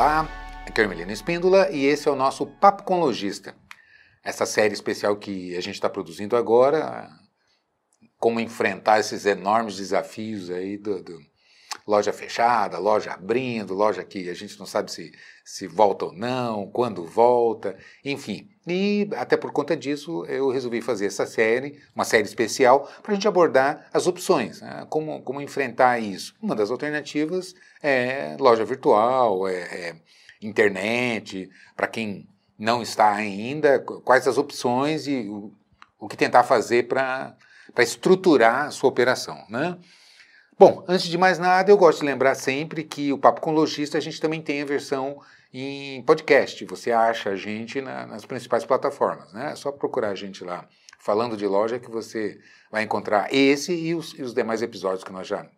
Olá, aqui é Carmelina Espíndola e esse é o nosso Papo com Lojista. Essa série especial que a gente está produzindo agora, como enfrentar esses enormes desafios aí do, do loja fechada, loja abrindo, loja que a gente não sabe se, se volta ou não, quando volta, enfim. E até por conta disso eu resolvi fazer essa série, uma série especial, para a gente abordar as opções, né? como, como enfrentar isso. Uma das alternativas é loja virtual, é, é internet, para quem não está ainda, quais as opções e o, o que tentar fazer para estruturar a sua operação. Né? Bom, antes de mais nada, eu gosto de lembrar sempre que o Papo com Logista a gente também tem a versão em podcast. Você acha a gente na, nas principais plataformas, né? É só procurar a gente lá falando de loja que você vai encontrar esse e os, e os demais episódios que nós já,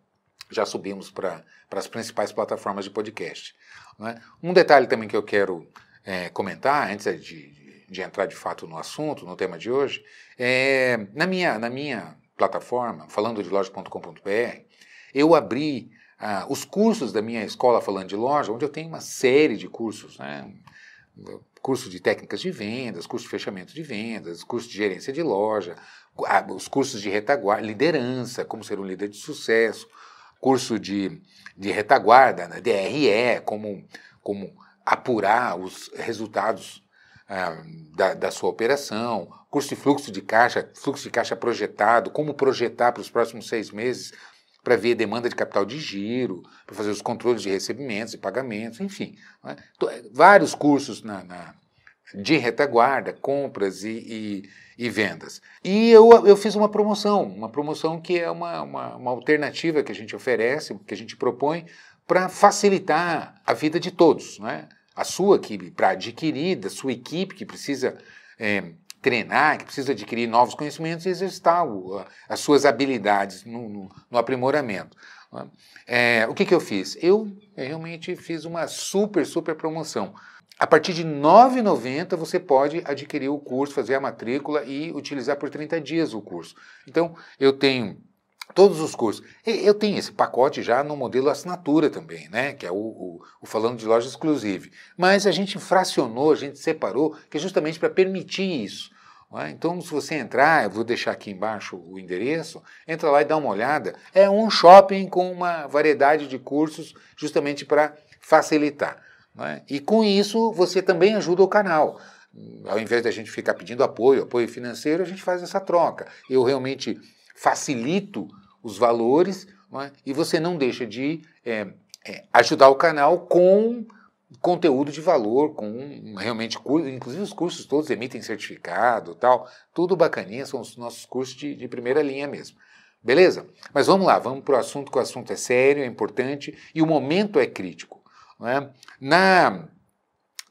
já subimos para as principais plataformas de podcast. Né? Um detalhe também que eu quero é, comentar, antes de, de entrar de fato no assunto, no tema de hoje, é, na, minha, na minha plataforma, falando de loja.com.br, eu abri ah, os cursos da minha escola falando de loja, onde eu tenho uma série de cursos, né? curso de técnicas de vendas, curso de fechamento de vendas, curso de gerência de loja, ah, os cursos de retaguarda, liderança, como ser um líder de sucesso, curso de, de retaguarda, né? DRE, como, como apurar os resultados ah, da, da, sua operação, curso de fluxo de caixa, fluxo de caixa projetado, como projetar para os próximos seis meses para ver demanda de capital de giro, para fazer os controles de recebimentos e pagamentos, enfim. Né? Vários cursos na, na, de retaguarda, compras e, e, e, vendas. E eu, eu fiz uma promoção, uma promoção que é uma, uma, uma alternativa que a gente oferece, que a gente propõe para facilitar a vida de todos. Né? A sua equipe, para adquirir, da sua equipe que precisa é, treinar, que precisa adquirir novos conhecimentos e exercitar o, as suas habilidades no, no, no aprimoramento. É, o que, que eu fiz? Eu realmente fiz uma super, super promoção. A partir de R$ 9,90 você pode adquirir o curso, fazer a matrícula e utilizar por 30 dias o curso. Então, eu tenho todos os cursos. Eu tenho esse pacote já no modelo assinatura também, né? Que é o, o, o falando de loja exclusiva. Mas a gente fracionou, a gente separou, que é justamente para permitir isso. É? Então, se você entrar, eu vou deixar aqui embaixo o endereço, entra lá e dá uma olhada. É um shopping com uma variedade de cursos justamente para facilitar. É? E com isso, você também ajuda o canal. Ao invés da gente ficar pedindo apoio, apoio financeiro, a gente faz essa troca. Eu realmente facilito os valores é? e você não deixa de é, é, ajudar o canal com conteúdo de valor, com realmente cursos, inclusive os cursos todos emitem certificado tal, tudo bacaninha, são os nossos cursos de, de primeira linha mesmo. Beleza? Mas vamos lá, vamos para o assunto, que o assunto é sério, é importante e o momento é crítico. É? Na,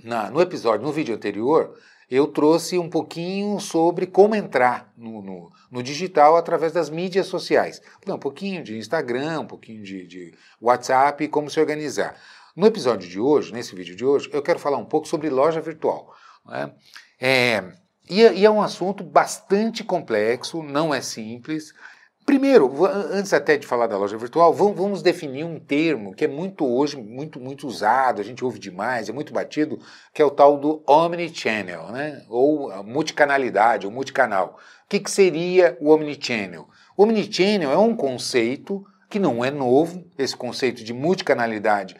na, no episódio, no vídeo anterior, eu trouxe um pouquinho sobre como entrar no, no, no digital através das mídias sociais. Um pouquinho de Instagram, um pouquinho de, de WhatsApp como se organizar. No episódio de hoje, nesse vídeo de hoje, eu quero falar um pouco sobre loja virtual. Né? É, e, é, e é um assunto bastante complexo, não é simples. Primeiro, antes até de falar da loja virtual, vamos, definir um termo que é muito hoje, muito, muito usado, a gente ouve demais, é muito batido, que é o tal do omnichannel, né? ou multicanalidade, ou multicanal. O que, que seria o omnichannel? O omnichannel é um conceito que não é novo, esse conceito de multicanalidade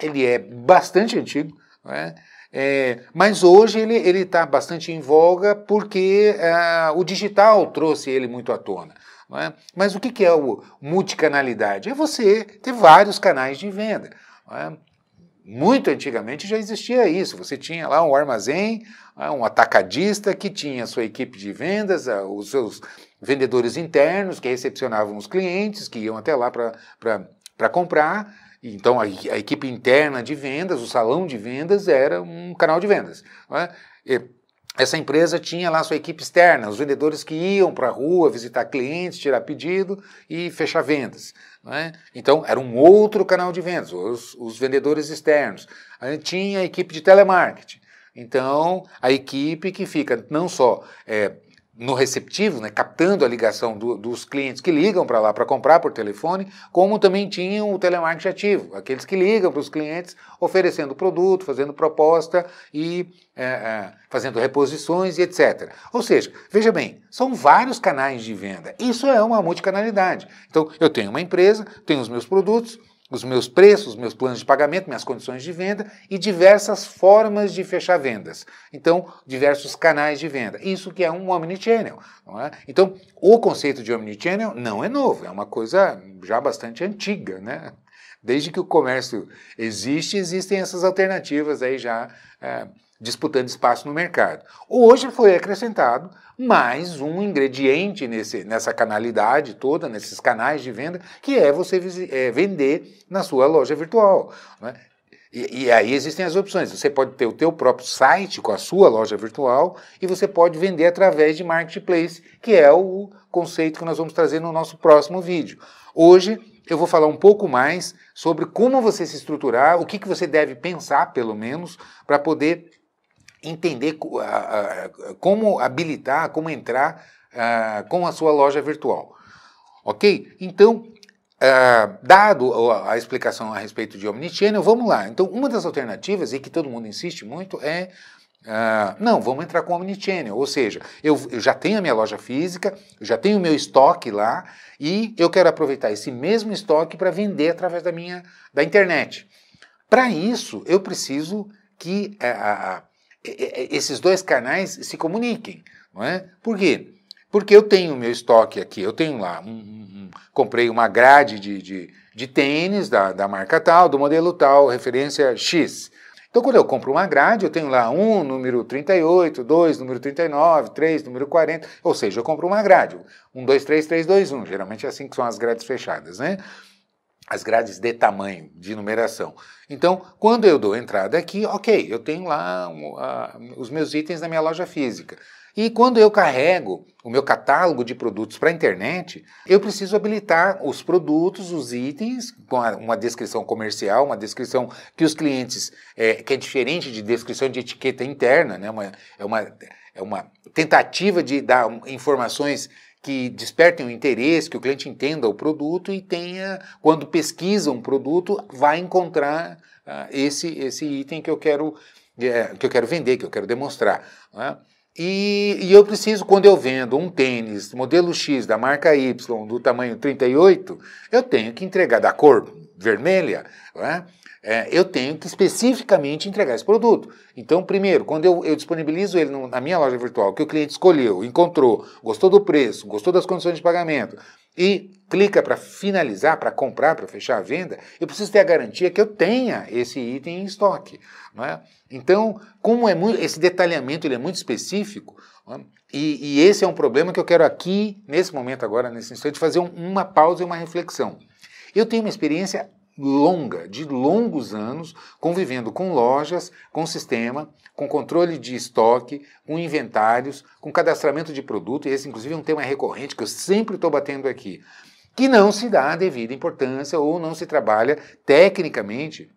ele é bastante antigo, né? É, mas hoje ele está bastante em voga porque é, o digital trouxe ele muito à tona. É? Mas o que, que é o multicanalidade? É você ter vários canais de venda. É? Muito antigamente já existia isso. Você tinha lá um armazém, é, um atacadista que tinha sua equipe de vendas, os seus vendedores internos que recepcionavam os clientes, que iam até lá para comprar então, a, a, equipe interna de vendas, o salão de vendas, era um canal de vendas. É? essa empresa tinha lá sua equipe externa, os vendedores que iam para a rua visitar clientes, tirar pedido e fechar vendas. É? Então, era um outro canal de vendas, os, os vendedores externos. Aí tinha a equipe de telemarketing. Então, a equipe que fica não só é, no receptivo, né, captando a ligação do, dos clientes que ligam para lá para comprar por telefone, como também tinham o telemarketing ativo, aqueles que ligam para os clientes oferecendo produto, fazendo proposta e é, é, fazendo reposições e etc. Ou seja, veja bem, são vários canais de venda. Isso é uma multicanalidade. Então, eu tenho uma empresa, tenho os meus produtos, os meus preços, os meus planos de pagamento, minhas condições de venda e diversas formas de fechar vendas. Então, diversos canais de venda. Isso que é um omnichannel. É? Então, o conceito de omnichannel não é novo, é uma coisa já bastante antiga. Né? Desde que o comércio existe, existem essas alternativas aí já é, disputando espaço no mercado. Hoje foi acrescentado mais um ingrediente nesse, nessa canalidade toda, nesses canais de venda, que é você é, vender na sua loja virtual. Né? E, e, aí existem as opções. Você pode ter o teu próprio site com a sua loja virtual e você pode vender através de marketplace, que é o conceito que nós vamos trazer no nosso próximo vídeo. Hoje eu vou falar um pouco mais sobre como você se estruturar, o que, que você deve pensar, pelo menos, para poder entender como habilitar, como entrar com a sua loja virtual. Ok? Então, dado a explicação a respeito de Omnichannel, vamos lá. Então, uma das alternativas, e que todo mundo insiste muito, é Uh, não, vamos entrar com Omnichannel, ou seja, eu, eu, já tenho a minha loja física, eu já tenho o meu estoque lá e eu quero aproveitar esse mesmo estoque para vender através da minha da internet. Para isso, eu preciso que uh, esses dois canais se comuniquem, não é? Por quê? Porque eu tenho meu estoque aqui, eu tenho lá, um, um, comprei uma grade de, de, de tênis da, da marca tal, do modelo tal, referência X. Então, quando eu compro uma grade, eu tenho lá um número 38, dois número 39, três número 40, ou seja, eu compro uma grade, um, dois, três, três, dois, um. Geralmente é assim que são as grades fechadas, né? as grades de tamanho, de numeração. Então, quando eu dou entrada aqui, ok, eu tenho lá uh, os meus itens na minha loja física. E quando eu carrego o meu catálogo de produtos para a internet, eu preciso habilitar os produtos, os itens, com uma descrição comercial, uma descrição que os clientes, é, que é diferente de descrição de etiqueta interna, né? uma, é, uma, é uma tentativa de dar informações que despertem o interesse, que o cliente entenda o produto e tenha, quando pesquisa um produto, vai encontrar uh, esse, esse item que eu quero é, que eu quero vender, que eu quero demonstrar. Né? E, e, eu preciso, quando eu vendo um tênis modelo X da marca Y do tamanho 38, eu tenho que entregar da cor vermelha, né? é, eu tenho que especificamente entregar esse produto. Então, primeiro, quando eu, eu disponibilizo ele no, na minha loja virtual, que o cliente escolheu, encontrou, gostou do preço, gostou das condições de pagamento e clica para finalizar, para comprar, para fechar a venda, eu preciso ter a garantia que eu tenha esse item em estoque. É? Então, como é muito, esse detalhamento ele é muito específico, é? e, e, esse é um problema que eu quero aqui, nesse momento agora, nesse instante, fazer um, uma pausa e uma reflexão. Eu tenho uma experiência longa, de longos anos, convivendo com lojas, com sistema, com controle de estoque, com inventários, com cadastramento de produto, e esse inclusive é um tema recorrente que eu sempre estou batendo aqui, que não se dá a devida importância ou não se trabalha tecnicamente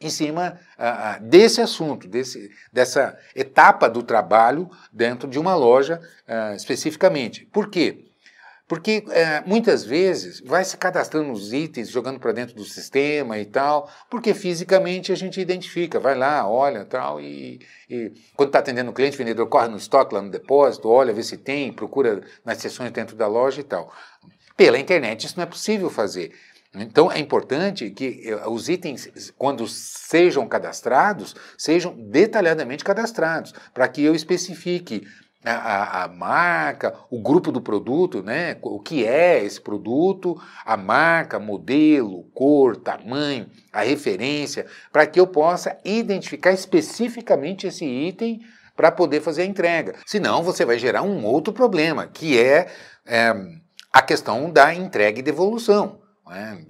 em cima uh, desse assunto, desse, dessa etapa do trabalho dentro de uma loja uh, especificamente. Por quê? Porque é, muitas vezes vai se cadastrando os itens, jogando para dentro do sistema e tal, porque fisicamente a gente identifica, vai lá, olha tal, e, e quando está atendendo o cliente, o vendedor corre no estoque lá no depósito, olha, vê se tem, procura nas seções dentro da loja e tal. Pela internet isso não é possível fazer. Então é importante que eh, os itens, quando sejam cadastrados, sejam detalhadamente cadastrados, para que eu especifique a, a, marca, o grupo do produto, né? o que é esse produto, a marca, modelo, cor, tamanho, a referência, para que eu possa identificar especificamente esse item para poder fazer a entrega. Senão você vai gerar um outro problema, que é, é a questão da entrega e devolução. Né?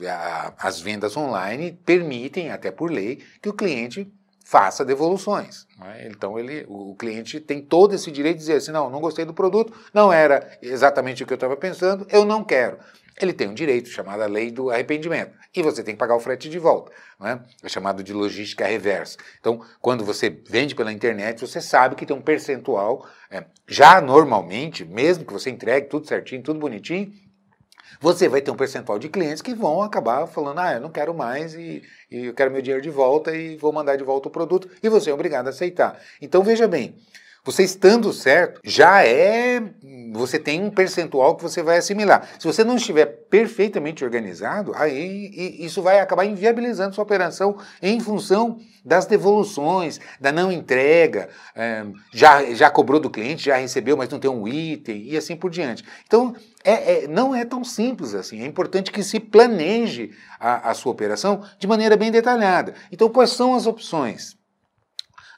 As vendas online permitem, até por lei, que o cliente faça devoluções. Né? Então ele, o cliente tem todo esse direito de dizer assim, não, não gostei do produto, não era exatamente o que eu estava pensando, eu não quero. ele tem um direito chamado a lei do arrependimento. E você tem que pagar o frete de volta. É? é chamado de logística reversa. Então, quando você vende pela internet, você sabe que tem um percentual. É, já normalmente, mesmo que você entregue tudo certinho, tudo bonitinho, você vai ter um percentual de clientes que vão acabar falando: ah, eu não quero mais e, e eu quero meu dinheiro de volta e vou mandar de volta o produto, e você é obrigado a aceitar. Então, veja bem. Você estando certo, já é. Você tem um percentual que você vai assimilar. Se você não estiver perfeitamente organizado, aí isso vai acabar inviabilizando sua operação em função das devoluções, da não entrega, é, já, já cobrou do cliente, já recebeu, mas não tem um item e assim por diante. Então, é, é, não é tão simples assim. É importante que se planeje a, a sua operação de maneira bem detalhada. Então, quais são as opções?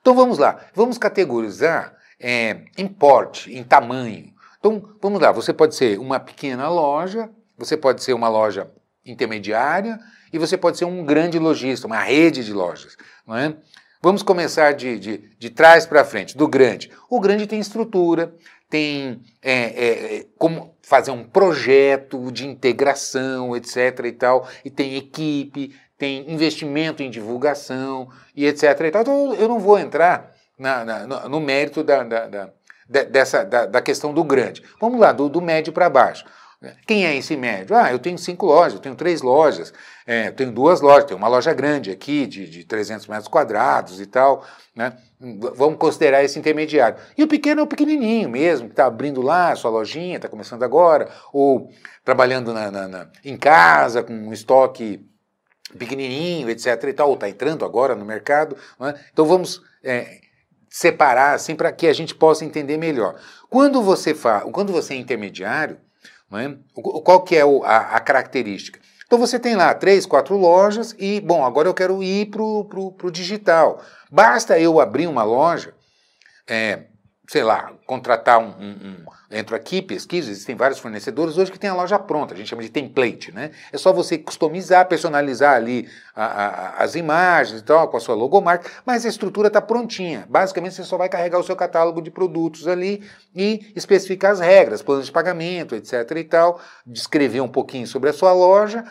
Então vamos lá, vamos categorizar é, em porte, em tamanho. Então, vamos lá, você pode ser uma pequena loja, você pode ser uma loja intermediária e você pode ser um grande lojista, uma rede de lojas. Não é? Vamos começar de, de, de trás para frente, do grande. O grande tem estrutura, tem é, é, é, como fazer um projeto de integração, etc. e tal, e tem equipe, tem investimento em divulgação e etc. e tal. Então eu não vou entrar na, na, no, mérito da, da, da, dessa, da, da, questão do grande. Vamos lá, do, do médio para baixo. Quem é esse médio? Ah, eu tenho cinco lojas, eu tenho três lojas, é, eu tenho duas lojas, tenho uma loja grande aqui de, de 300 metros quadrados e tal, né? Vamos considerar esse intermediário. E o pequeno é o pequenininho mesmo, que está abrindo lá a sua lojinha, está começando agora, ou trabalhando na, na, na, em casa com um estoque pequenininho, etc. e tal, ou está entrando agora no mercado. Né? Então vamos é, separar assim para que a gente possa entender melhor. Quando você faz, quando você é intermediário, é? qual que é a, a, característica? Então você tem lá três, quatro lojas e, bom, agora eu quero ir para o digital. Basta eu abrir uma loja, é, sei lá, contratar um, um, um, Entro aqui, pesquiso, existem vários fornecedores hoje que tem a loja pronta, a gente chama de template, né? É só você customizar, personalizar ali a, a, as imagens e tal, com a sua logomarca, mas a estrutura está prontinha. Basicamente, você só vai carregar o seu catálogo de produtos ali e especificar as regras, planos de pagamento, etc e tal, descrever um pouquinho sobre a sua loja,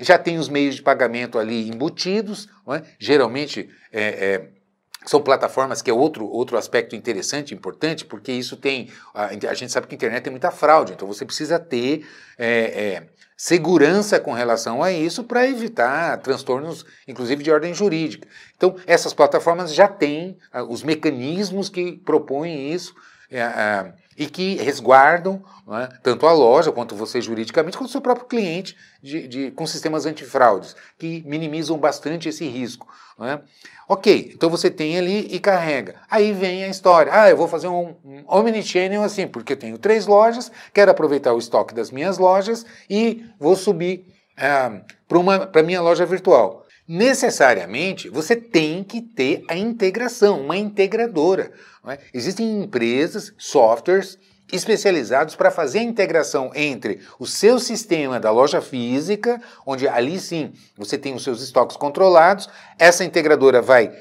já tem os meios de pagamento ali embutidos, é? geralmente é, é são plataformas que é outro, outro aspecto interessante, importante, porque isso tem. A, a gente sabe que a internet tem muita fraude, então você precisa ter é, é, segurança com relação a isso para evitar transtornos, inclusive de ordem jurídica. Então, essas plataformas já têm ah, os mecanismos que propõem isso. É, e que resguardam é, tanto a loja quanto você juridicamente, quanto o seu próprio cliente de, de, com sistemas antifraudes, que minimizam bastante esse risco. É? Ok, então você tem ali e carrega. Aí vem a história. Ah, eu vou fazer um, um omnichannel assim, porque tenho três lojas, quero aproveitar o estoque das minhas lojas e vou subir ah, para a minha loja virtual necessariamente você tem que ter a integração, uma integradora. É? Existem empresas, softwares especializados para fazer a integração entre o seu sistema da loja física, onde ali sim você tem os seus estoques controlados, essa integradora vai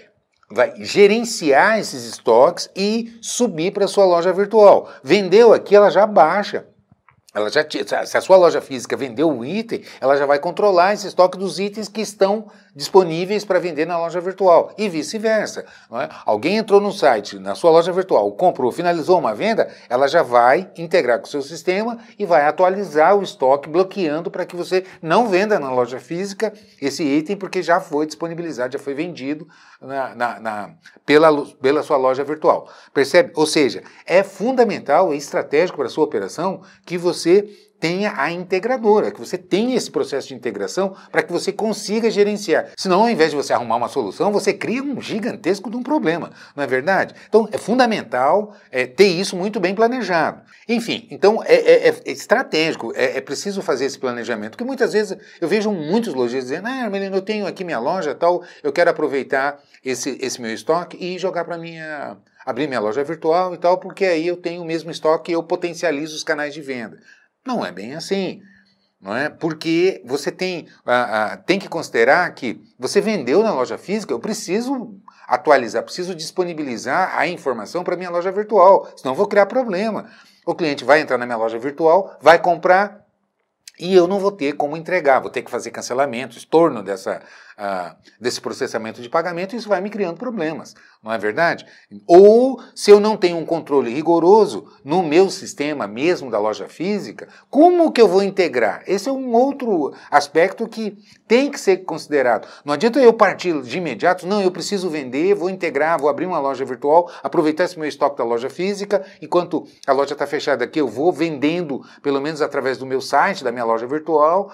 vai gerenciar esses estoques e subir para sua loja virtual. Vendeu aqui, ela já baixa ela já se a sua loja física vendeu o item, ela já vai controlar esse estoque dos itens que estão disponíveis para vender na loja virtual e vice-versa. É? Alguém entrou no site, na sua loja virtual, comprou, finalizou uma venda, ela já vai integrar com o seu sistema e vai atualizar o estoque, bloqueando para que você não venda na loja física esse item porque já foi disponibilizado, já foi vendido na, na, na, pela, pela sua loja virtual. Percebe? Ou seja, é fundamental e estratégico para a sua operação que você tenha a integradora, que você tenha esse processo de integração para que você consiga gerenciar. Senão, ao invés de você arrumar uma solução, você cria um gigantesco de um problema, não é verdade? Então, é fundamental é, ter isso muito bem planejado. Enfim, então é, é, é estratégico, é, é, preciso fazer esse planejamento, porque muitas vezes eu vejo muitos lojistas dizendo, ah, Melina, eu tenho aqui minha loja tal, eu quero aproveitar esse, esse meu estoque e jogar para minha abrir minha loja virtual e tal, porque aí eu tenho o mesmo estoque e eu potencializo os canais de venda. Não é bem assim. Não é? Porque você tem, tem que considerar que você vendeu na loja física, eu preciso atualizar, preciso disponibilizar a informação para minha loja virtual, senão vou criar problema. O cliente vai entrar na minha loja virtual, vai comprar, e eu não vou ter como entregar, vou ter que fazer cancelamento, estorno dessa, uh, desse processamento de pagamento, isso vai me criando problemas, não é verdade? Ou se eu não tenho um controle rigoroso no meu sistema mesmo da loja física, como que eu vou integrar? Esse é um outro aspecto que tem que ser considerado. Não adianta eu partir de imediato, não, eu preciso vender, vou integrar, vou abrir uma loja virtual, aproveitar esse meu estoque da loja física, enquanto a loja está fechada aqui, eu vou vendendo, pelo menos através do meu site, da minha loja virtual,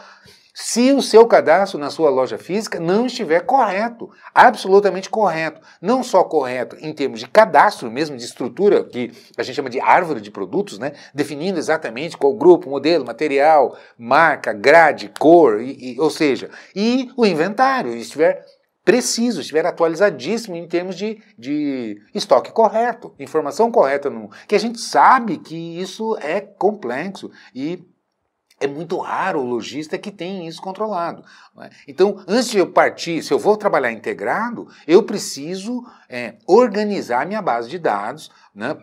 se o seu cadastro na sua loja física não estiver correto, absolutamente correto. Não só correto em termos de cadastro mesmo, de estrutura, que a gente chama de árvore de produtos, né? definindo exatamente qual grupo, modelo, material, marca, grade, cor, e, e, ou seja, e o inventário estiver preciso, estiver atualizadíssimo em termos de, de estoque correto, informação correta, no, que a gente sabe que isso é complexo e é muito raro o lojista que tem isso controlado. É? Então, antes de eu partir, se eu vou trabalhar integrado, eu preciso é, organizar minha base de dados. Né?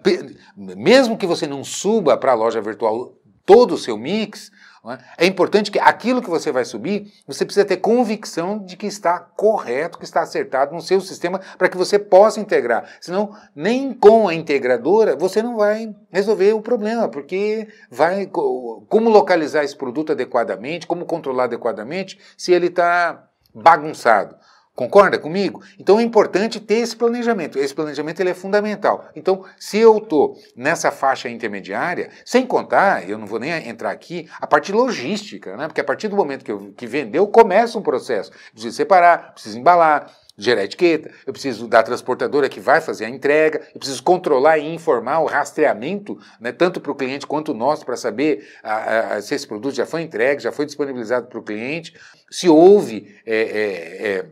Mesmo que você não suba para a loja virtual todo o seu mix, é? é importante que aquilo que você vai subir, você precisa ter convicção de que está correto, que está acertado no seu sistema, para que você possa integrar. Senão, nem com a integradora você não vai resolver o problema, porque vai como localizar esse produto adequadamente, como controlar adequadamente, se ele está bagunçado. Concorda comigo? Então é importante ter esse planejamento. Esse planejamento ele é fundamental. Então, se eu estou nessa faixa intermediária, sem contar, eu não vou nem entrar aqui, a parte logística, né? porque a partir do momento que, eu, que vendeu, começa um processo. preciso separar, preciso embalar, gerar etiqueta, eu preciso da transportadora que vai fazer a entrega, eu preciso controlar e informar o rastreamento, né, tanto para o cliente quanto nós, para saber a, a, se esse produto já foi entregue, já foi disponibilizado para o cliente, se houve. É, é, é,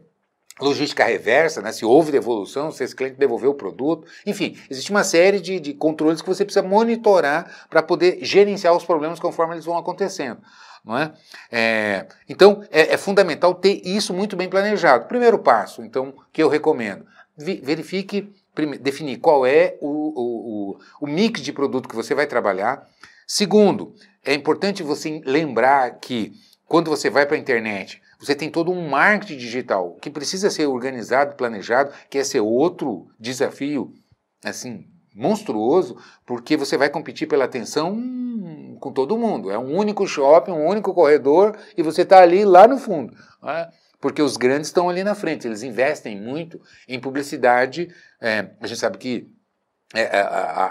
logística reversa, né? se houve devolução, se esse cliente devolveu o produto. Enfim, existe uma série de, de controles que você precisa monitorar para poder gerenciar os problemas conforme eles vão acontecendo. Não é? é então, é, é, fundamental ter isso muito bem planejado. Primeiro passo, então, que eu recomendo, verifique, definir qual é o, o, o, o mix de produto que você vai trabalhar. Segundo, é importante você lembrar que quando você vai para a internet, você tem todo um marketing digital que precisa ser organizado, planejado, que esse é outro desafio, assim, monstruoso, porque você vai competir pela atenção com todo mundo. É um único shopping, um único corredor e você está ali lá no fundo. Né? Porque os grandes estão ali na frente, eles investem muito em publicidade. É, a gente sabe que é,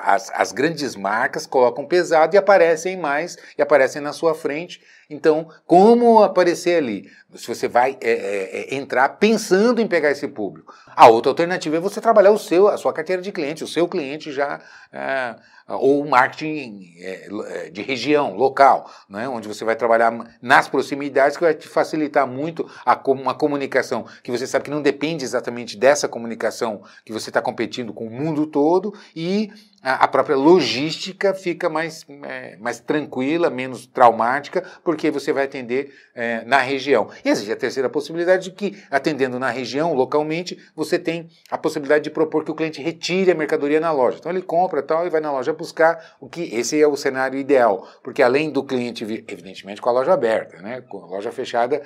as, as, grandes marcas colocam pesado e aparecem mais e aparecem na sua frente. Então, como aparecer ali? Se você vai é, é, é, entrar pensando em pegar esse público. A outra alternativa é você trabalhar o seu, a sua carteira de cliente, o seu cliente já é, ou marketing é, é, de região, local, né, onde você vai trabalhar nas proximidades, que vai te facilitar muito a, uma comunicação que você sabe que não depende exatamente dessa comunicação que você está competindo com o mundo todo e a própria logística fica mais, é, mais tranquila, menos traumática, porque você vai atender é, na região. E existe a terceira possibilidade de que, atendendo na região, localmente, você tem a possibilidade de propor que o cliente retire a mercadoria na loja. Então ele compra tal e vai na loja buscar o que esse é o cenário ideal, porque além do cliente, evidentemente, com a loja aberta, né, com a loja fechada,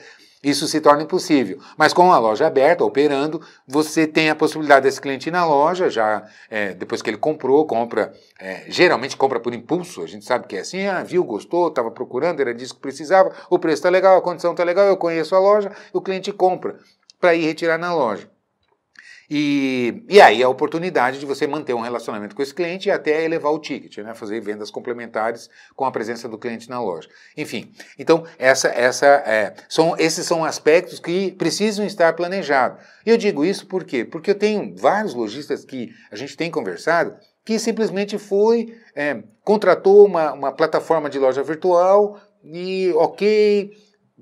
isso se torna impossível. Mas com a loja aberta, operando, você tem a possibilidade desse cliente ir na loja, já é, depois que ele comprou, compra, é, geralmente compra por impulso, a gente sabe que é assim, ah, viu, gostou, estava procurando, era disso que precisava, o preço está legal, a condição está legal, eu conheço a loja, o cliente compra para ir retirar na loja. E, e aí a oportunidade de você manter um relacionamento com esse cliente e até elevar o ticket, né? fazer vendas complementares com a presença do cliente na loja. Enfim, então essa, essa, é, são, esses são aspectos que precisam estar planejados. E eu digo isso por quê? Porque eu tenho vários lojistas que a gente tem conversado que simplesmente foi, é, contratou uma, uma plataforma de loja virtual e ok,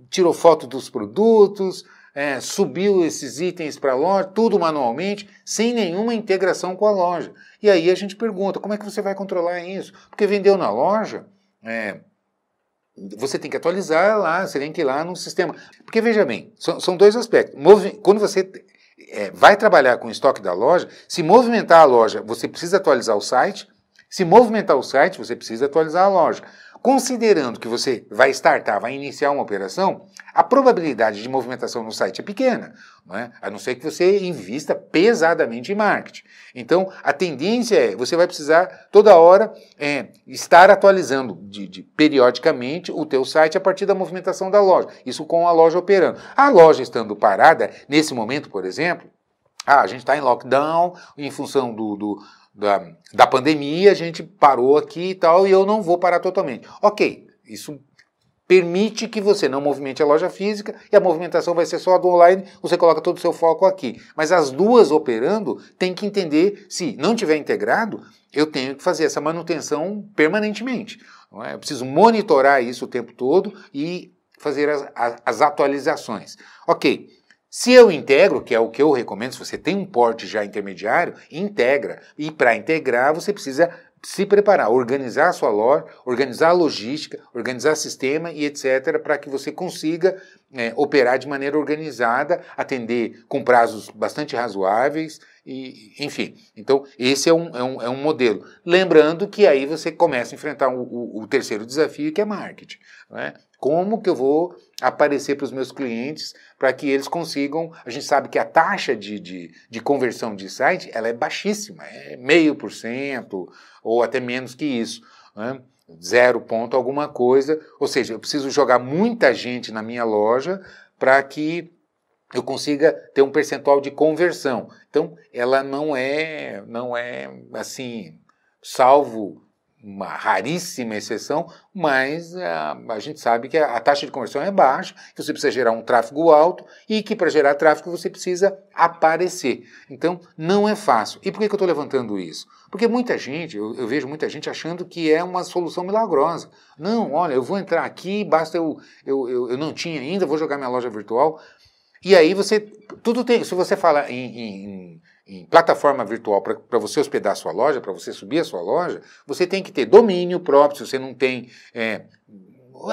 tirou foto dos produtos, é, subiu esses itens para a loja, tudo manualmente, sem nenhuma integração com a loja. E aí a gente pergunta, como é que você vai controlar isso? Porque vendeu na loja, é, você tem que atualizar lá, você tem que ir lá no sistema. Porque veja bem, são, são dois aspectos. Quando você é, vai trabalhar com o estoque da loja, se movimentar a loja, você precisa atualizar o site. Se movimentar o site, você precisa atualizar a loja. Considerando que você vai startar, vai iniciar uma operação, a probabilidade de movimentação no site é pequena, não é? a não ser que você invista pesadamente em marketing. Então, a tendência é, você vai precisar toda hora é, estar atualizando de, de, periodicamente o teu site a partir da movimentação da loja, isso com a loja operando. A loja estando parada, nesse momento, por exemplo, ah, a gente está em lockdown em função do, do da, da pandemia, a gente parou aqui e tal, e eu não vou parar totalmente. Ok, isso permite que você não movimente a loja física e a movimentação vai ser só do online, você coloca todo o seu foco aqui. Mas as duas operando, tem que entender, se não tiver integrado, eu tenho que fazer essa manutenção permanentemente. É? Eu preciso monitorar isso o tempo todo e fazer as, as, as atualizações. Ok, se eu integro, que é o que eu recomendo, se você tem um porte já intermediário, integra. E para integrar, você precisa se preparar, organizar a sua loja, organizar a logística, organizar sistema e etc., para que você consiga é, operar de maneira organizada, atender com prazos bastante razoáveis, e, enfim. Então, esse é um, é, um, é um modelo. Lembrando que aí você começa a enfrentar o, o, o terceiro desafio, que é marketing. Né? Como que eu vou aparecer para os meus clientes para que eles consigam. A gente sabe que a taxa de, de, de conversão de site ela é baixíssima, é meio por cento ou até menos que isso. Né? Zero ponto alguma coisa. Ou seja, eu preciso jogar muita gente na minha loja para que eu consiga ter um percentual de conversão. Então, ela não é, não é assim, salvo uma raríssima exceção, mas a, ah, a gente sabe que a, a, taxa de conversão é baixa, que você precisa gerar um tráfego alto e que para gerar tráfego você precisa aparecer. Então, não é fácil. E por que, que eu estou levantando isso? Porque muita gente, eu, eu, vejo muita gente achando que é uma solução milagrosa. Não, olha, eu vou entrar aqui, basta eu, eu, eu, eu não tinha ainda, vou jogar minha loja virtual. E aí você, tudo tem, se você fala em, em em plataforma virtual para você hospedar sua loja, para você subir a sua loja, você tem que ter domínio próprio. Se você não tem. É,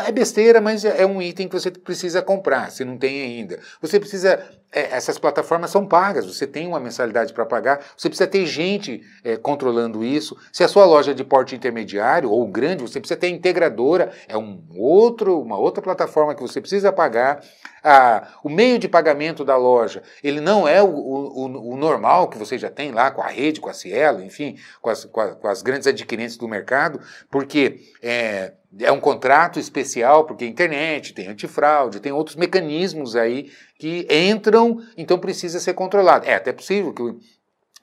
é besteira, mas é um item que você precisa comprar, se não tem ainda. Você precisa é, essas plataformas são pagas, você tem uma mensalidade para pagar, você precisa ter gente é, controlando isso. Se a sua loja é de porte intermediário ou grande, você precisa ter integradora, é um outro, uma outra plataforma que você precisa pagar. Ah, o meio de pagamento da loja, ele não é o, o, o, normal que você já tem lá com a rede, com a Cielo, enfim, com as, com, a, com as grandes adquirentes do mercado, porque é, é um contrato especial, porque a internet tem antifraude, tem outros mecanismos aí que entram, então precisa ser controlado. É até possível que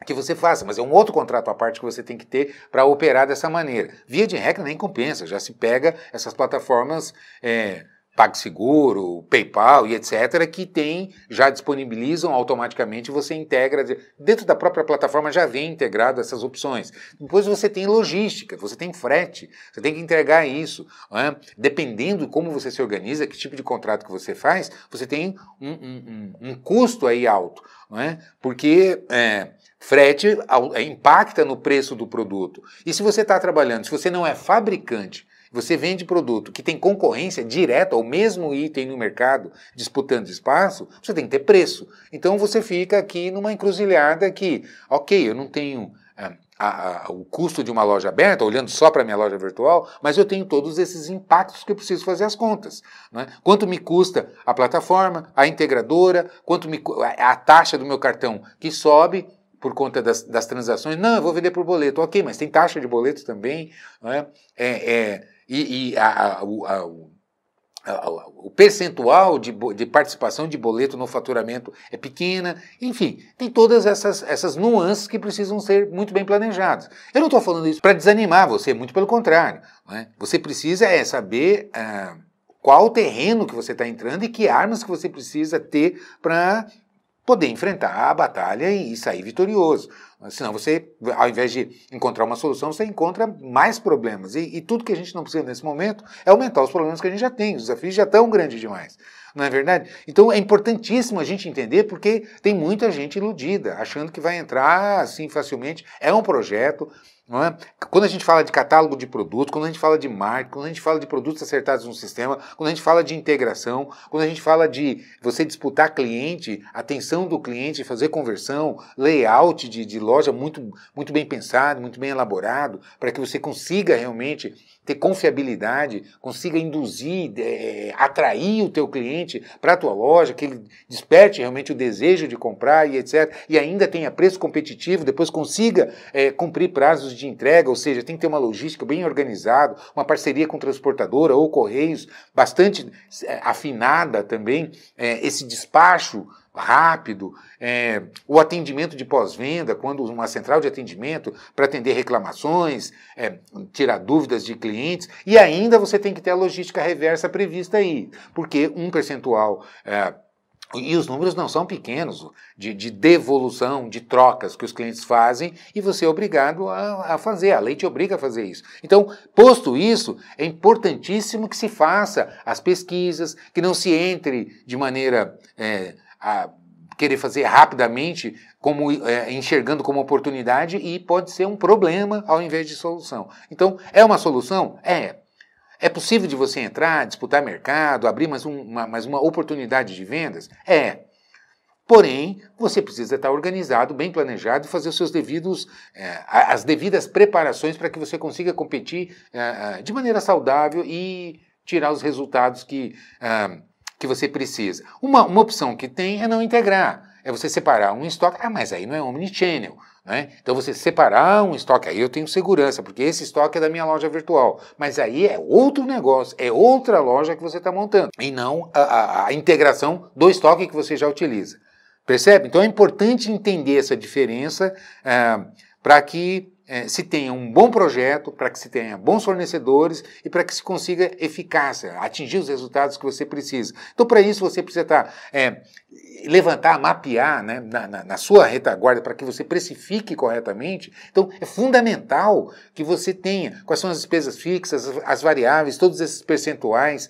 que você faça, mas é um outro contrato à parte que você tem que ter para operar dessa maneira. Via de regra nem compensa, já se pega essas plataformas é, PagSeguro, PayPal e etc., que tem, já disponibilizam automaticamente, você integra, dentro da própria plataforma já vem integrado essas opções. Depois você tem logística, você tem frete, você tem que entregar isso. É? Dependendo como você se organiza, que tipo de contrato que você faz, você tem um, um, um, um custo aí alto, é? porque é, frete impacta no preço do produto. E se você está trabalhando, se você não é fabricante, você vende produto que tem concorrência direta ao mesmo item no mercado, disputando espaço, você tem que ter preço. Então você fica aqui numa encruzilhada que, ok, eu não tenho é, a, a, o custo de uma loja aberta, olhando só para a minha loja virtual, mas eu tenho todos esses impactos que eu preciso fazer as contas. Né? Quanto me custa a plataforma, a integradora, quanto me, a taxa do meu cartão que sobe, por conta das, das, transações. Não, eu vou vender por boleto. Ok, mas tem taxa de boleto também. Né? É, é, e, e a, a, a, o percentual de, de, participação de boleto no faturamento é pequena, enfim, tem todas essas, essas nuances que precisam ser muito bem planejadas. Eu não estou falando isso para desanimar você, muito pelo contrário. Né? Você precisa é saber ah, qual terreno que você está entrando e que armas que você precisa ter para poder enfrentar a batalha e sair vitorioso. Senão você, ao invés de encontrar uma solução, você encontra mais problemas. E, e, tudo que a gente não precisa nesse momento é aumentar os problemas que a gente já tem. Os desafios já estão grandes demais. Não é verdade? Então é importantíssimo a gente entender porque tem muita gente iludida, achando que vai entrar assim facilmente. É um projeto, Não é? Quando a gente fala de catálogo de produtos, quando a gente fala de marketing, quando a gente fala de produtos acertados no sistema, quando a gente fala de integração, quando a gente fala de você disputar cliente, atenção do cliente, fazer conversão, layout de, de loja muito, muito bem pensado, muito bem elaborado, para que você consiga realmente ter confiabilidade, consiga induzir, é, atrair o teu cliente para a tua loja, que ele desperte realmente o desejo de comprar e etc. E ainda tenha preço competitivo, depois consiga é, cumprir prazos de entrega, ou seja, tem que ter uma logística bem organizada, uma parceria com transportadora ou correios bastante é, afinada também, é, esse despacho rápido, é, o atendimento de pós-venda, quando uma central de atendimento para atender reclamações, é, tirar dúvidas de clientes, e ainda você tem que ter a logística reversa prevista aí, porque um percentual. É, e os números não são pequenos de, de, devolução, de trocas que os clientes fazem e você é obrigado a, a, fazer. A lei te obriga a fazer isso. Então, posto isso, é importantíssimo que se faça as pesquisas, que não se entre de maneira. É, a querer fazer rapidamente, como é, enxergando como oportunidade e pode ser um problema ao invés de solução. Então, é uma solução? É. É possível de você entrar, disputar mercado, abrir mais, um, uma, mais uma oportunidade de vendas? É. Porém, você precisa estar organizado, bem planejado e fazer os seus devidos, é, as devidas preparações para que você consiga competir é de maneira saudável e tirar os resultados que é, que você precisa. Uma, uma opção que tem é não integrar. É você separar um estoque. Ah, mas aí não é omnichannel. Né? Então você separar um estoque, aí eu tenho segurança, porque esse estoque é da minha loja virtual. Mas aí é outro negócio, é outra loja que você está montando. E não a, a, a integração do estoque que você já utiliza. Percebe? Então é importante entender essa diferença é, para que é, se tenha um bom projeto, para que se tenha bons fornecedores e para que se consiga eficácia, atingir os resultados que você precisa. Então, para isso, você precisa estar tá, é, levantar, mapear né, na, na, na, sua retaguarda para que você precifique corretamente. Então, é fundamental que você tenha quais são as despesas fixas, as, variáveis, todos esses percentuais,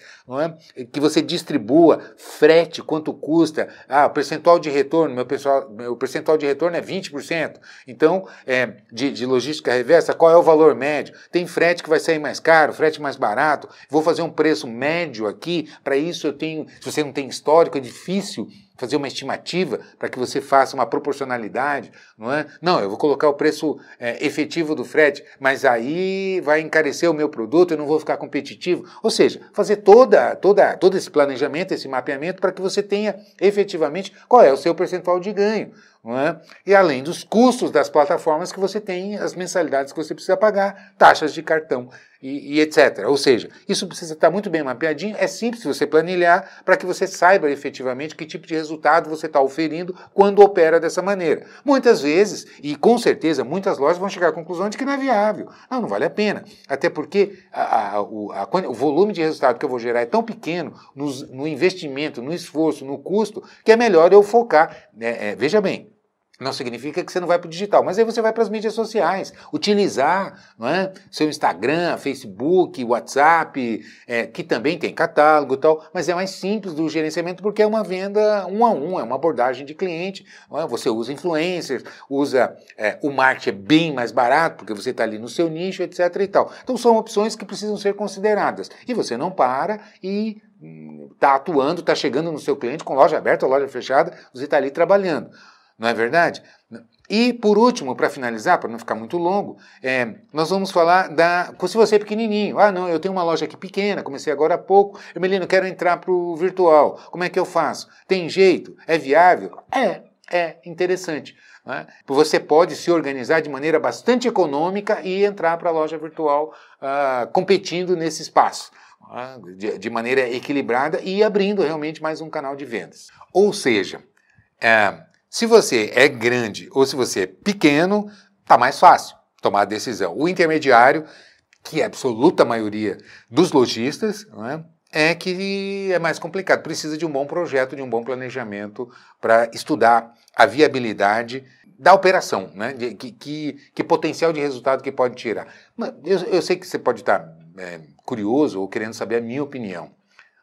é? que você distribua, frete, quanto custa, ah, percentual de retorno, meu, pessoal, meu percentual de retorno é 20%. Então, é, de, de logística reversa, qual é o valor médio? Tem frete que vai sair mais caro, frete mais barato, vou fazer um preço médio aqui, para isso eu tenho, se você não tem histórico, é difícil fazer uma estimativa para que você faça uma proporcionalidade, não é? Não, eu vou colocar o preço é, efetivo do frete, mas aí vai encarecer o meu produto, eu não vou ficar competitivo. Ou seja, fazer toda, toda, todo esse planejamento, esse mapeamento para que você tenha efetivamente qual é o seu percentual de ganho. É? E além dos custos das plataformas que você tem, as mensalidades que você precisa pagar, taxas de cartão e, e, etc. Ou seja, isso precisa estar muito bem mapeadinho, é simples você planilhar para que você saiba efetivamente que tipo de resultado você está oferindo quando opera dessa maneira. Muitas vezes, e com certeza, muitas lojas vão chegar à conclusão de que não é viável. Não, não vale a pena. Até porque a, a, o, a, o, volume de resultado que eu vou gerar é tão pequeno no, no investimento, no esforço, no custo, que é melhor eu focar. É, é, veja bem, não significa que você não vai para o digital, mas aí você vai para as mídias sociais, utilizar não é? seu Instagram, Facebook, WhatsApp, é, que também tem catálogo e tal, mas é mais simples do gerenciamento porque é uma venda um a um, é uma abordagem de cliente. É? Você usa influencers, usa é, o marketing é bem mais barato porque você está ali no seu nicho, etc. e tal. Então são opções que precisam ser consideradas. E você não para e está hum, atuando, está chegando no seu cliente com loja aberta ou loja fechada, você está ali trabalhando não é verdade? E, por último, para finalizar, para não ficar muito longo, é, nós vamos falar da. Se você é pequenininho, ah, não, eu tenho uma loja aqui pequena, comecei agora há pouco, eu, Melino, quero entrar para o virtual, como é que eu faço? Tem jeito? É viável? É, é interessante. Né? Você pode se organizar de maneira bastante econômica e entrar para a loja virtual ah, competindo nesse espaço. Ah, de, de maneira equilibrada e abrindo realmente mais um canal de vendas. Ou seja, é, se você é grande ou se você é pequeno, está mais fácil tomar a decisão. O intermediário, que é a absoluta maioria dos lojistas, é? é que é mais complicado. Precisa de um bom projeto, de um bom planejamento para estudar a viabilidade da operação, né? De, que, que, que, potencial de resultado que pode tirar. Eu, eu sei que você pode estar é, curioso ou querendo saber a minha opinião.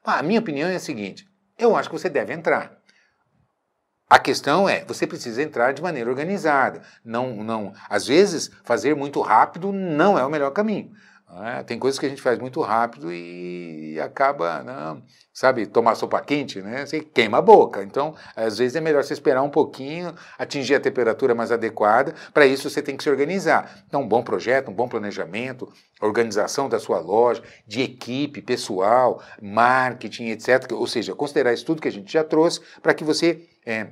Ah, a minha opinião é a seguinte: eu acho que você deve entrar. A questão é, você precisa entrar de maneira organizada. Não, não, às vezes, fazer muito rápido não é o melhor caminho. É? Tem coisas que a gente faz muito rápido e acaba, não, sabe, tomar sopa quente, né? Você queima a boca. Então, às vezes é melhor você esperar um pouquinho, atingir a temperatura mais adequada. Para isso, você tem que se organizar. Então, um bom projeto, um bom planejamento, organização da sua loja, de equipe, pessoal, marketing, etc. Ou seja, considerar isso tudo que a gente já trouxe para que você é,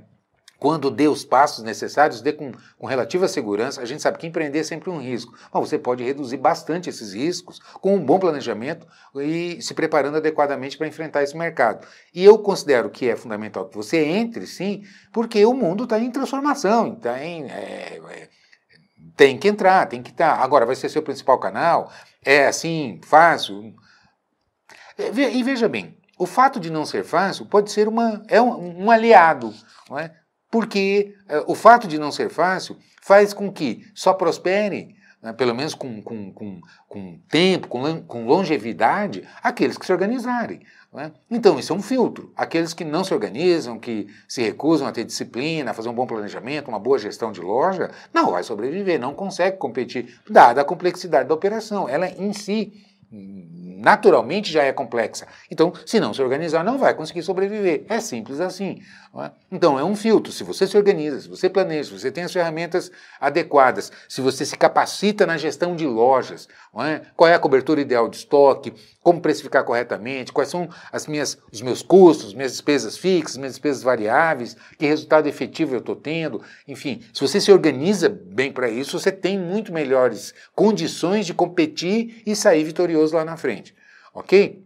quando dê os passos necessários, dê com, com, relativa segurança. A gente sabe que empreender é sempre um risco, mas você pode reduzir bastante esses riscos com um bom planejamento e se preparando adequadamente para enfrentar esse mercado. E eu considero que é fundamental que você entre, sim, porque o mundo está em transformação, tá em, é, é, tem que entrar, tem que estar. Tá. Agora, vai ser seu principal canal? É assim, fácil? É, e veja bem, o fato de não ser fácil pode ser uma, é um, um aliado, não é? Porque uh, o fato de não ser fácil faz com que só prospere, né, pelo menos com, com, com, com tempo, com, com, longevidade, aqueles que se organizarem. Né? Então, isso é um filtro. Aqueles que não se organizam, que se recusam a ter disciplina, a fazer um bom planejamento, uma boa gestão de loja, não vai sobreviver, não consegue competir, dada a complexidade da operação. Ela em si naturalmente já é complexa. Então, se não se organizar, não vai conseguir sobreviver. É simples assim. É? Então, é um filtro. Se você se organiza, se você planeja, se você tem as ferramentas adequadas, se você se capacita na gestão de lojas, é? qual é a cobertura ideal de estoque, como precificar corretamente, quais são as minhas, os meus custos, minhas despesas fixas, minhas despesas variáveis, que resultado efetivo eu estou tendo. Enfim, se você se organiza bem para isso, você tem muito melhores condições de competir e sair vitorioso lá na frente. Ok?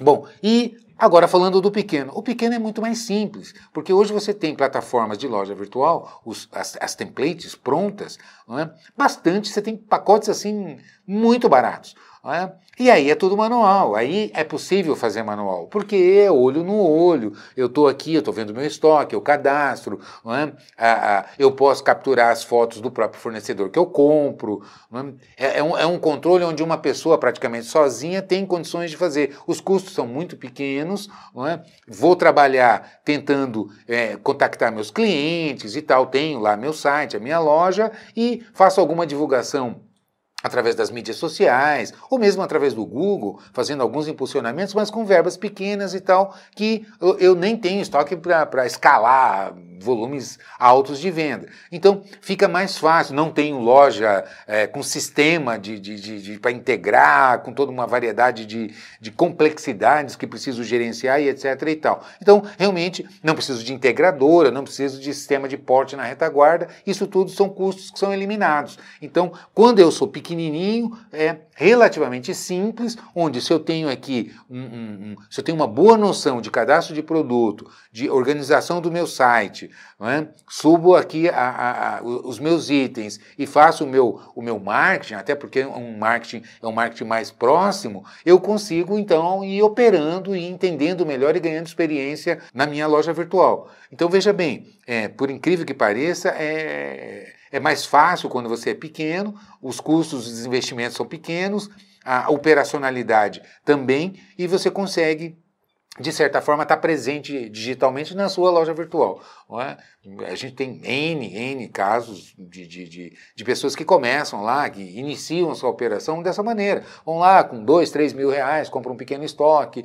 Bom, e Agora, falando do pequeno, o pequeno é muito mais simples, porque hoje você tem plataformas de loja virtual, os, as, as templates prontas, é? bastante, você tem pacotes assim muito baratos. É? E aí é tudo manual, aí é possível fazer manual, porque é olho no olho, eu estou aqui, eu estou vendo meu estoque, eu cadastro, é? ah, ah, eu posso capturar as fotos do próprio fornecedor que eu compro, é? é? é? um, é um controle onde uma pessoa praticamente sozinha tem condições de fazer, os custos são muito pequenos, é? vou trabalhar tentando contactar meus clientes e tal, tenho lá meu site, a minha loja e faço alguma divulgação através das mídias sociais, ou mesmo através do Google, fazendo alguns impulsionamentos, mas com verbas pequenas e tal, que eu, eu nem tenho estoque para escalar volumes altos de venda. Então fica mais fácil, não tenho loja é, com sistema de, de, de, de para integrar, com toda uma variedade de, de complexidades que preciso gerenciar e etc. e tal. Então, realmente, não preciso de integradora, não preciso de sistema de porte na retaguarda, isso tudo são custos que são eliminados. Então, quando eu sou pequenininho, é relativamente simples, onde se eu tenho aqui um, um, um, se eu tenho uma boa noção de cadastro de produto, de organização do meu site, é? subo aqui a, a, a, os meus itens e faço o meu, o meu marketing, até porque um marketing é um marketing mais próximo, eu consigo então ir operando e entendendo melhor e ganhando experiência na minha loja virtual. Então veja bem, é, por incrível que pareça, é é mais fácil quando você é pequeno, os custos dos investimentos são pequenos, a operacionalidade também, e você consegue de certa forma, está presente digitalmente na sua loja virtual. É? A gente tem N, N casos de, de, de, de, pessoas que começam lá, que iniciam sua operação dessa maneira. Vão lá com dois, três mil reais, compra um pequeno estoque,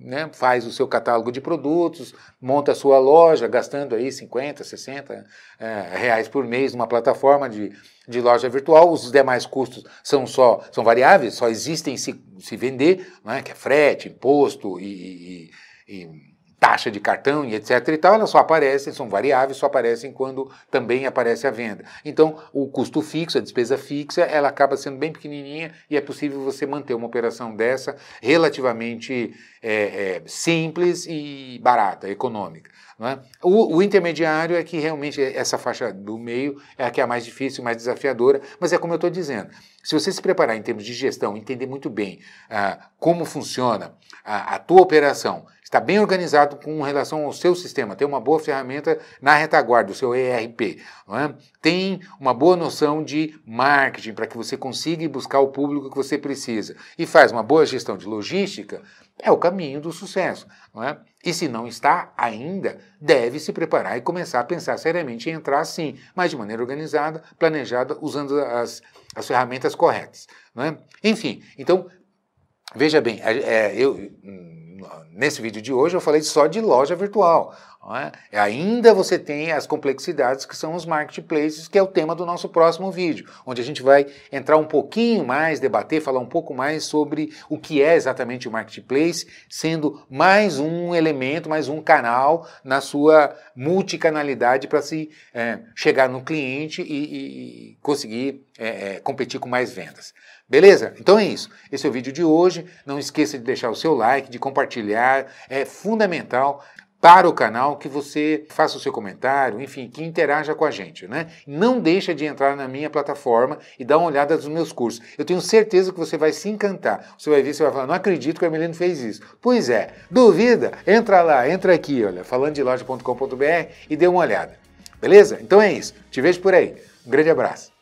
né? faz o seu catálogo de produtos, monta a sua loja, gastando aí 50, 60 é, reais por mês numa plataforma de, de loja virtual, os demais custos são só são variáveis, só existem se, se vender, né, que é frete, imposto e, e, e, taxa de cartão e etc e tal, elas só aparecem, são variáveis, só aparecem quando também aparece a venda. Então, o custo fixo, a despesa fixa, ela acaba sendo bem pequenininha e é possível você manter uma operação dessa relativamente é, é, simples e barata, econômica. É? O, o, intermediário é que realmente essa faixa do meio é a que é a mais difícil, mais desafiadora, mas é como eu estou dizendo. Se você se preparar em termos de gestão, entender muito bem ah, como funciona a, a tua operação, está bem organizado com relação ao seu sistema, tem uma boa ferramenta na retaguarda, o seu ERP, é? tem uma boa noção de marketing para que você consiga buscar o público que você precisa e faz uma boa gestão de logística, é o caminho do sucesso. É? E se não está ainda, deve se preparar e começar a pensar seriamente em entrar sim, mas de maneira organizada, planejada, usando as, as ferramentas corretas. É? Enfim, então, veja bem, é, eu, nesse vídeo de hoje eu falei só de loja virtual. É? Ainda você tem as complexidades que são os marketplaces, que é o tema do nosso próximo vídeo, onde a gente vai entrar um pouquinho mais, debater, falar um pouco mais sobre o que é exatamente o marketplace, sendo mais um elemento, mais um canal na sua multicanalidade para se é, chegar no cliente e, e conseguir é, é, competir com mais vendas. Beleza? Então é isso. Esse é o vídeo de hoje. Não esqueça de deixar o seu like, de compartilhar. É fundamental para o canal, que você faça o seu comentário, enfim, que interaja com a gente, né? Não deixa de entrar na minha plataforma e dar uma olhada nos meus cursos. Eu tenho certeza que você vai se encantar. Você vai ver, você vai falar, não acredito que o Emiliano fez isso. Pois é, duvida? Entra lá, entra aqui, olha, falandodeloja.com.br e dê uma olhada. Beleza? Então é isso. Te vejo por aí. Um grande abraço.